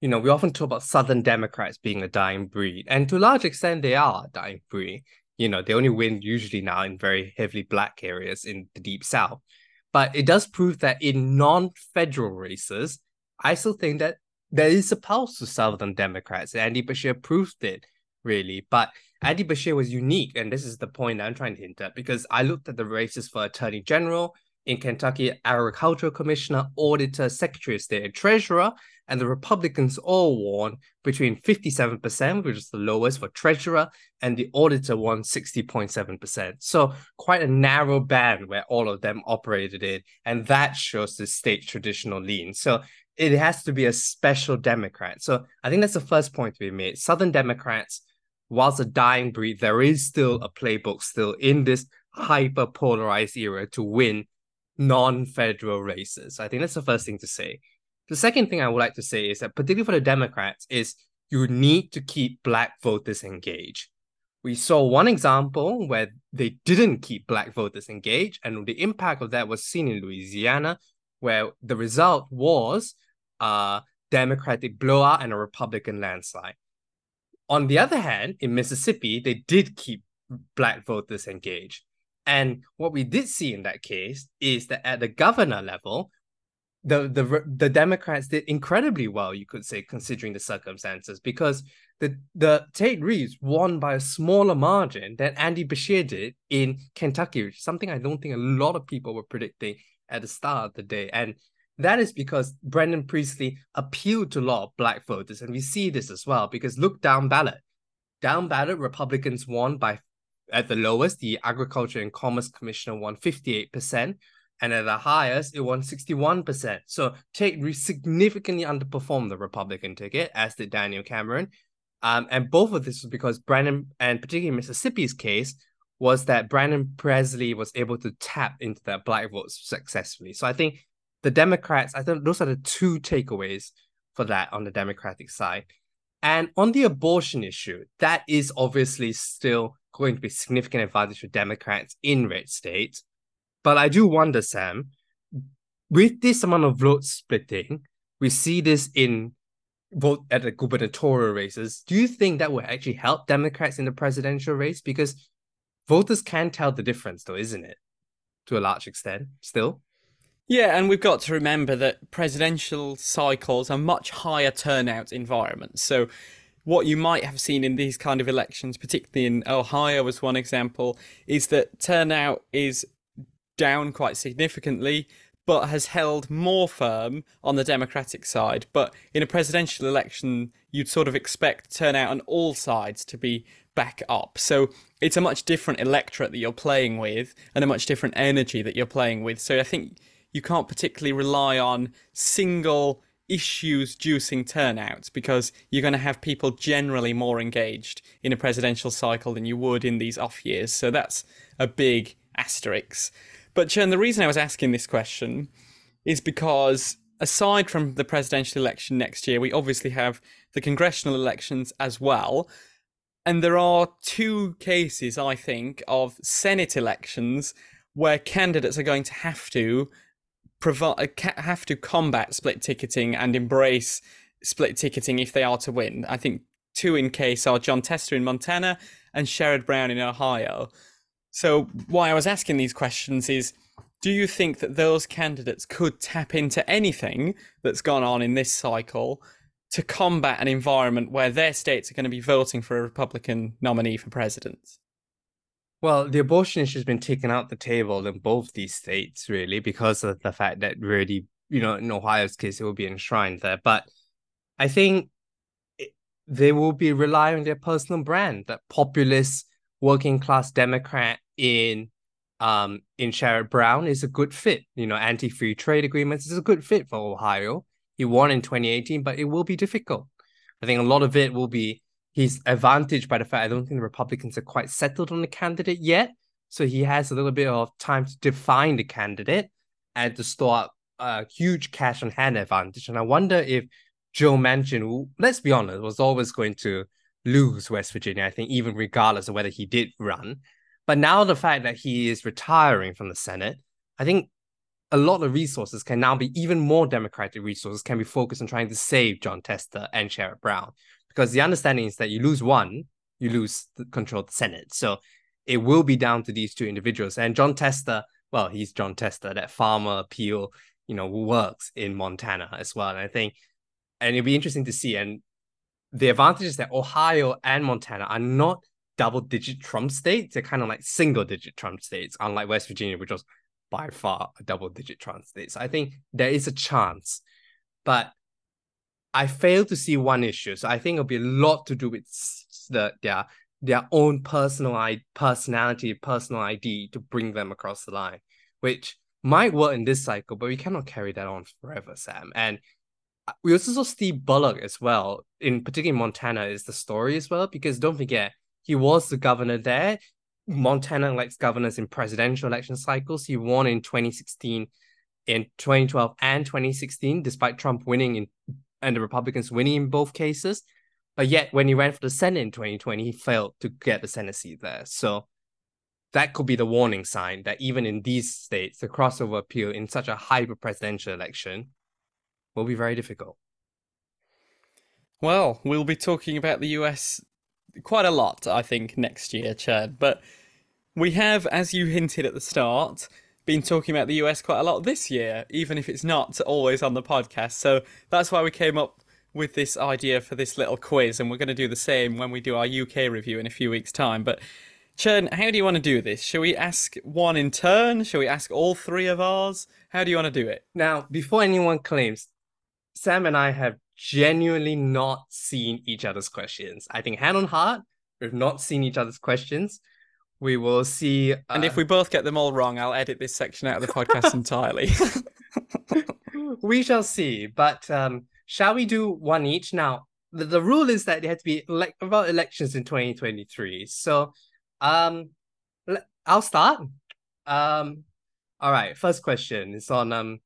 you know we often talk about Southern Democrats being a dying breed, and to a large extent they are a dying breed you know, they only win usually now in very heavily black areas in the deep south. But it does prove that in non-federal races, I still think that there is a pulse to Southern Democrats. Andy Beshear proved it, really. But Andy Beshear was unique, and this is the point I'm trying to hint at, because I looked at the races for Attorney General, in Kentucky, agricultural commissioner, auditor, secretary of state, and treasurer. And the Republicans all won between 57%, which is the lowest for treasurer, and the auditor won 60.7%. So quite a narrow band where all of them operated in. And that shows the state traditional lean. So it has to be a special Democrat. So I think that's the first point to be made. Southern Democrats, whilst a dying breed, there is still a playbook still in this hyper polarized era to win non-federal races. I think that's the first thing to say. The second thing I would like to say is that particularly for the Democrats is you need to keep black voters engaged. We saw one example where they didn't keep black voters engaged, and the impact of that was seen in Louisiana, where the result was a Democratic blowout and a Republican landslide. On the other hand, in Mississippi, they did keep black voters engaged. And what we did see in that case is that at the governor level, the the the Democrats did incredibly well, you could say, considering the circumstances, because the the Tate Reeves won by a smaller margin than Andy Beshear did in Kentucky, which is something I don't think a lot of people were predicting at the start of the day. And that is because Brandon Presley appealed to a lot of black voters, and we see this as well because look down ballot. Down ballot, Republicans won by at the lowest, the Agriculture and Commerce Commissioner won 58%, and at the highest, it won 61%. So Tate significantly underperformed the Republican ticket, as did Daniel Cameron. Um, and both of this was because Brandon, and particularly Mississippi's case, was that Brandon Presley was able to tap into that black vote successfully. So I think the Democrats, I think those are the two takeaways for that on the Democratic side. And on the abortion issue, that is obviously still going to be significant advantage for Democrats in red states. But I do wonder, Sam, with this amount of vote splitting, we see this in vote at the gubernatorial races. Do you think that will actually help Democrats in the presidential race? Because voters can tell the difference, though, isn't it? To a large extent, still. Yeah, and we've got to remember that presidential cycles are much higher turnout environments. So, what you might have seen in these kind of elections, particularly in Ohio, as one example, is that turnout is down quite significantly, but has held more firm on the Democratic side. But in a presidential election, you'd sort of expect turnout on all sides to be back up. So it's a much different electorate that you're playing with and a much different energy that you're playing with. So I think you can't particularly rely on single issues juicing turnouts because you're going to have people generally more engaged in a presidential cycle than you would in these off years. So that's a big asterisk. But Chern, the reason I was asking this question is because aside from the presidential election next year, we obviously have the congressional elections as well. And there are two cases, I think, of Senate elections where candidates are going to have to have to combat split ticketing and embrace split ticketing if they are to win. I think two in case are Jon Tester in Montana and Sherrod Brown in Ohio. So why I was asking these questions is do you think that those candidates could tap into anything that's gone on in this cycle to combat an environment where their states are going to be voting for a Republican nominee for president? Well, the abortion issue has been taken out the table in both these states, really, because of the fact that really, you know, in Ohio's case, it will be enshrined there. But I think it, they will be relying on their personal brand, that populist working class Democrat in um in Sherrod Brown is a good fit. You know, anti-free trade agreements is a good fit for Ohio. He won in 2018, but it will be difficult. I think a lot of it will be he's advantaged by the fact I don't think the Republicans are quite settled on the candidate yet. So he has a little bit of time to define the candidate and to store up a huge cash on hand advantage. And I wonder if Joe Manchin, let's be honest, was always going to lose West Virginia, I think, even regardless of whether he did run. But now the fact that he is retiring from the Senate, I think a lot of resources can now be even more Democratic resources can be focused on trying to save Jon Tester and Sherrod Brown because the understanding is that you lose one, you lose the control of the Senate. So it will be down to these two individuals. And Jon Tester, well, he's Jon Tester, that farmer appeal, you know, works in Montana as well. And I think, and it'll be interesting to see. And the advantage is that Ohio and Montana are not double digit Trump states. They're kind of like single digit Trump states, unlike West Virginia, which was by far a double digit Trump state. So I think there is a chance. But I fail to see one issue. So I think it'll be a lot to do with the their their own personal personality, personal ID to bring them across the line, which might work in this cycle, but we cannot carry that on forever, Sam. And uh, we also saw Steve Bullock as well, in particular Montana is the story as well, because don't forget, he was the governor there. Montana elects governors in presidential election cycles. He won in 2016, in 2012 and 2016, despite Trump winning in and the Republicans winning in both cases. But yet, when he ran for the Senate in 2020, he failed to get the Senate seat there. So that could be the warning sign that even in these states, the crossover appeal in such a hyper presidential election will be very difficult. Well, we'll be talking about the US quite a lot, I think, next year, Chad. But we have, as you hinted at the start, been talking about the US quite a lot this year, even if it's not always on the podcast. So that's why we came up with this idea for this little quiz, and we're going to do the same when we do our UK review in a few weeks' time. But Chern, how do you want to do this? Shall we ask one in turn? Shall we ask all three of ours? How do you want to do it? Now, before anyone claims, Sam and I have genuinely not seen each other's questions. I think hand on heart, we've not seen each other's questions we will see. Uh... And if we both get them all wrong, I'll edit this section out of the podcast entirely. we shall see. But um, shall we do one each? Now, the, the rule is that it had to be like about elections in 2023. So um, I'll start. Um, all right, first question is on um,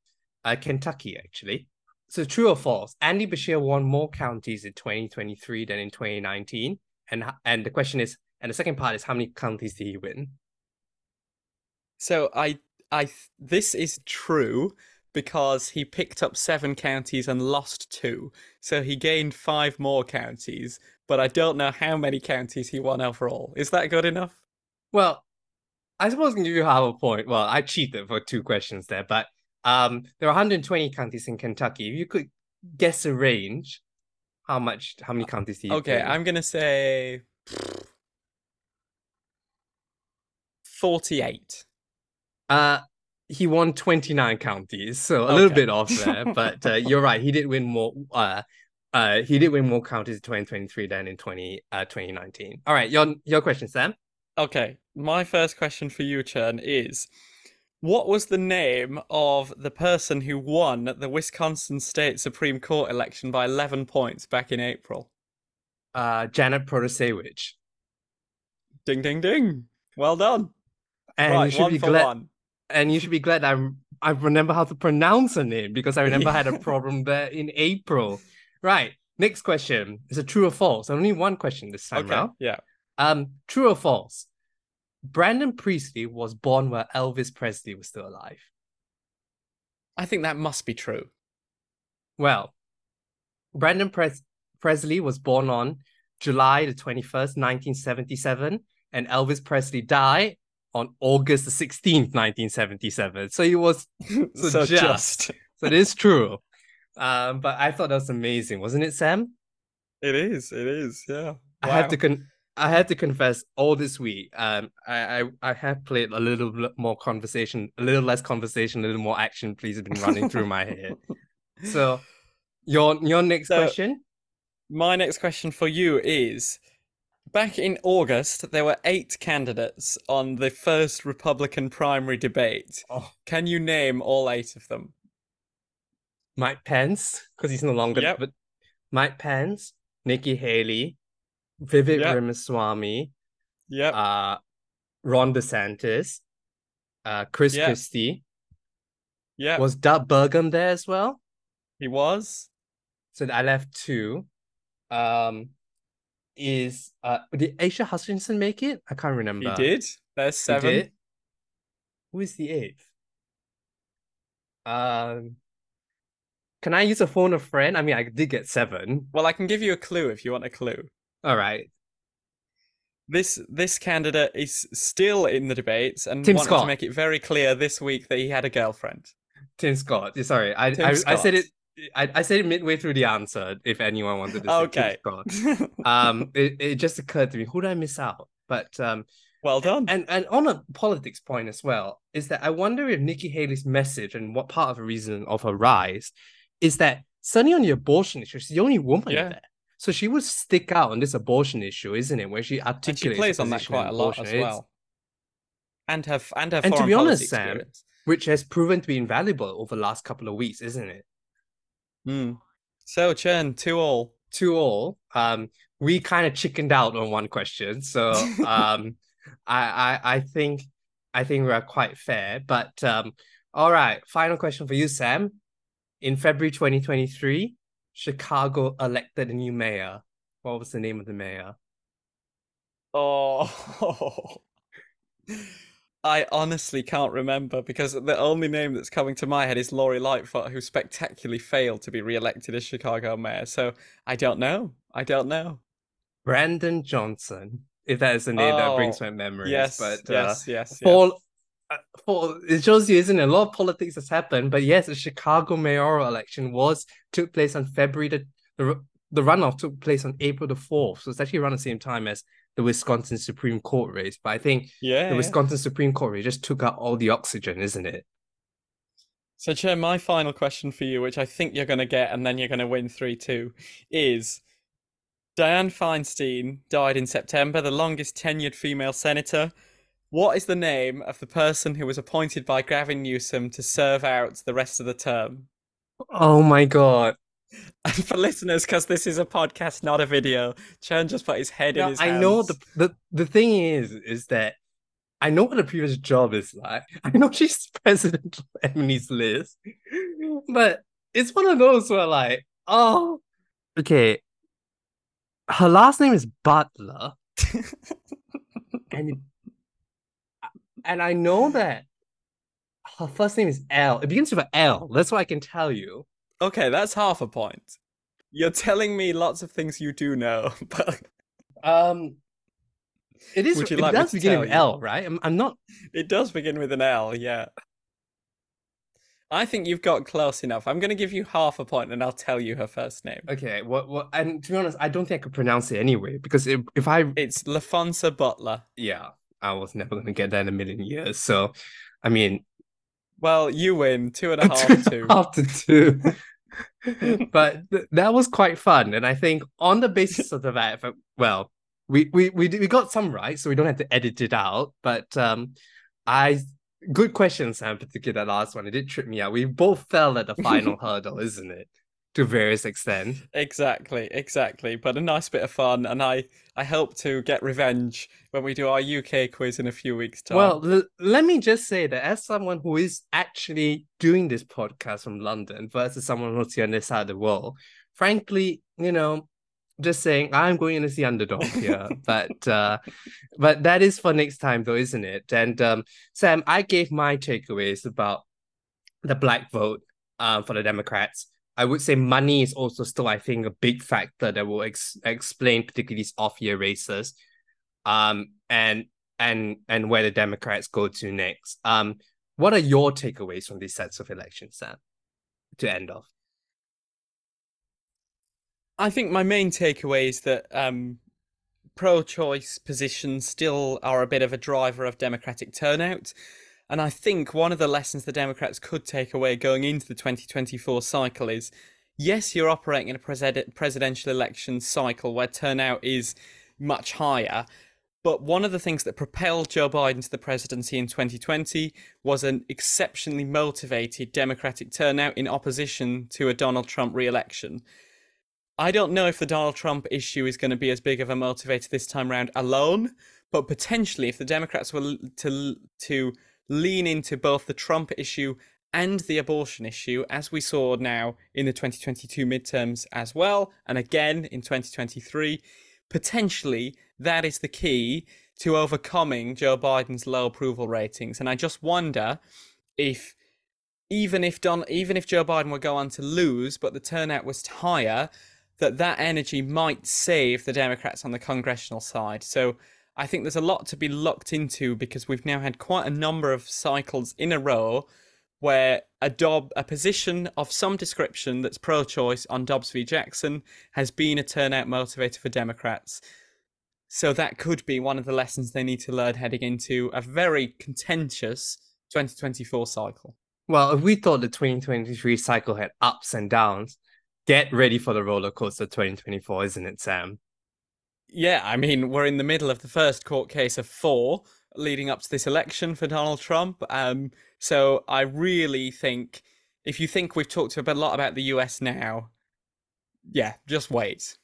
uh, Kentucky, actually. So true or false? Andy Beshear won more counties in 2023 than in 2019. And, and the question is, and the second part is how many counties did he win? So I I this is true because he picked up seven counties and lost two. So he gained five more counties, but I don't know how many counties he won overall. Is that good enough? Well, I suppose I can give you half a point. Well, I cheated for two questions there, but Um, there are 120 counties in Kentucky. If you could guess a range, how much? How many counties do you Okay, think? I'm gonna say forty-eight. Uh, he won 29 counties, so a little bit off there. But uh, you're right. He did win more. Uh, uh, he did win more counties in 2023 than in 20 uh 2019. All right, your your question, Sam. Okay, my first question for you, Chern, is what was the name of the person who won the Wisconsin State Supreme Court election by 11 points back in April? Uh, Janet Protasiewicz. Ding, ding, ding. Well done. And right, you should be glad. one. And you should be glad I I remember how to pronounce her name because I remember I had a problem there in April. Right. Next question is a true or false. Only one question this time Okay, round. yeah. Um, true or false? Brandon Presley was born where Elvis Presley was still alive. I think that must be true. Well, Brandon Pres- Presley was born on July the 21st, 1977, and Elvis Presley died on August the 16th, 1977. So he was So so just- just. So it is true. Um, but I thought that was amazing, wasn't it, Sam? It is. It is. Yeah. I have Wow. to con- I have to confess, all this week, um, I, I I have played a little bit more conversation, a little less conversation, a little more action. Please have been running through my head. So, your your next So- question. My next question for you is Back in August, there were eight candidates on the first Republican primary debate. Oh, Can you name all eight of them? Mike Pence, because he's no longer. Yep. But Mike Pence, Nikki Haley, Vivek Yep. Ramaswamy, Yep. uh, Ron DeSantis, uh, Chris Yep. Christie. Yeah. Was Doug Burgum there as well? he was? So I left two. Um, is uh did Asa Hutchinson make it? I can't remember. He did. There's He seven. did? Who is the eighth? Um, can I use a phone a friend? I mean, I did get seven. Well, I can give you a clue if you want a clue. All right. This this candidate is still in the debates and Tim wanted Scott. to make it very clear this week that he had a girlfriend. Tim Scott. Sorry, I I, I said it. I, I said it midway through the answer. If anyone wanted to say Okay. Um, it, it just occurred to me. Who did I miss out? But um, well done. and and on a politics point as well is that I wonder if Nikki Haley's message and what part of the reason of her rise is that certainly on the abortion issue, she's the only woman Yeah. there. So she would stick out on this abortion issue, isn't it? Where she and articulates she plays on that quite a lot as well. And f- and her And to be honest, Sam, which has proven to be invaluable over the last couple of weeks, isn't it? Mm. So Chern, two all. Two all. Um, we kind of chickened out on one question, so um, I, I I think I think we're quite fair. But um, all right, final question for you, Sam. In February 2023, Chicago elected a new mayor. What was the name of the mayor? Oh, I honestly can't remember because the only name that's coming to my head is Lori Lightfoot, who spectacularly failed to be re-elected as Chicago mayor. So I don't know. I don't know. Brandon Johnson. If that is the name that brings Oh, my memories. Yes, but uh, yes, yes, for uh, for it shows you, isn't it? A lot of politics has happened, but yes, the Chicago mayoral election was took place on February the the, the runoff took place on April the fourth, so it's actually around the same time as the Wisconsin Supreme Court race. But I think Yeah. the yeah. Wisconsin Supreme Court race just took out all the oxygen, isn't it? So, Chair, my final question for you, which I think you're going to get and then you're going to win 3 2, is Dianne Feinstein died in September, the longest tenured female senator. What is the name of the person who was appointed by Gavin Newsom to serve out the rest of the term? Oh my god! And for listeners, because this is a podcast, not a video, Chern just put his head in his I hands. know the, the the thing is is that I know what the previous job is like. I know she's president of Emily's list, but it's one of those where like, oh, okay. Her last name is Butler, and it, and I know that her first name is L. It begins with an L. That's what I can tell you. Okay, that's half a point. You're telling me lots of things you do know, but Um, it is. Would you it like me does begin with you? L, right? I'm, I'm not it does begin with an L, yeah. I think you've got close enough. I'm going to give you half a point and I'll tell you her first name. Okay, what what and to be honest, I don't think I could pronounce it anyway because if, if I It's Laphonza Butler. yeah, I was never gonna get that in a million years. So I mean Well, you win two and a half, two. after two. but th- that was quite fun. And I think on the basis of the fact that well, we we we, we got some right, so we don't have to edit it out. But um I good question, Sam, particularly that last one. It did trip me out. We both fell at the final hurdle, isn't it? To various extent. Exactly, exactly. But a nice bit of fun, and I I hope to get revenge when we do our UK quiz in a few weeks' time. Well, l- let me just say that as someone who is actually doing this podcast from London versus someone who's here on this side of the world, frankly, you know, just saying I'm going to see underdog here. but uh but that is for next time though, isn't it? And um Sam, I gave my takeaways about the black vote um for the Democrats. I would say money is also still, I think, a big factor that will ex- explain particularly these off-year races, um, and and and where the Democrats go to next. Um, what are your takeaways from these sets of elections, Sam? To end off. I think my main takeaway is that um, pro-choice positions still are a bit of a driver of Democratic turnout. And I think one of the lessons the Democrats could take away going into the 2024 cycle is yes, you're operating in a presid- presidential election cycle where turnout is much higher. But one of the things that propelled Joe Biden to the presidency in 2020 was an exceptionally motivated Democratic turnout in opposition to a Donald Trump re election. I don't know if the Donald Trump issue is going to be as big of a motivator this time round alone, but potentially if the Democrats were to to lean into both the Trump issue and the abortion issue, as we saw now in the 2022 midterms as well, and again in 2023, potentially that is the key to overcoming Joe Biden's low approval ratings. And I just wonder if even if Don even if Joe Biden would go on to lose, but the turnout was higher, that that energy might save the Democrats on the congressional side. So I think there's a lot to be looked into because we've now had quite a number of cycles in a row where a Dob a position of some description that's pro-choice on Dobbs v Jackson has been a turnout motivator for Democrats. So that could be one of the lessons they need to learn heading into a very contentious 2024 cycle. Well, if we thought the 2023 cycle had ups and downs, get ready for the roller coaster 2024, isn't it, Sam? Yeah, I mean, we're in the middle of the first court case of four leading up to this election for Donald Trump. Um, so I really think if you think we've talked a lot about the US now, yeah, just wait.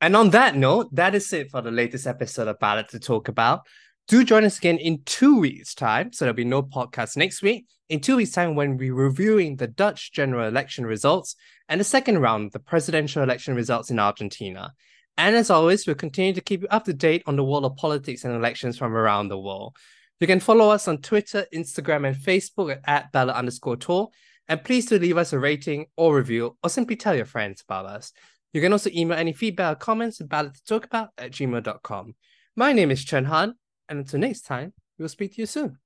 And on that note, that is it for the latest episode of Ballot to Talk About. Do join us again in two weeks' time. So there'll be no podcast next week. In two weeks' time, when we're reviewing the Dutch general election results and the second round, the presidential election results in Argentina. And as always, we'll continue to keep you up to date on the world of politics and elections from around the world. You can follow us on Twitter, Instagram, and Facebook at, at ballot underscore tour. And please do leave us a rating or review, or simply tell your friends about us. You can also email any feedback or comments at ballot to talk about at gmail.com. My name is Chern Han, and until next time, we'll speak to you soon.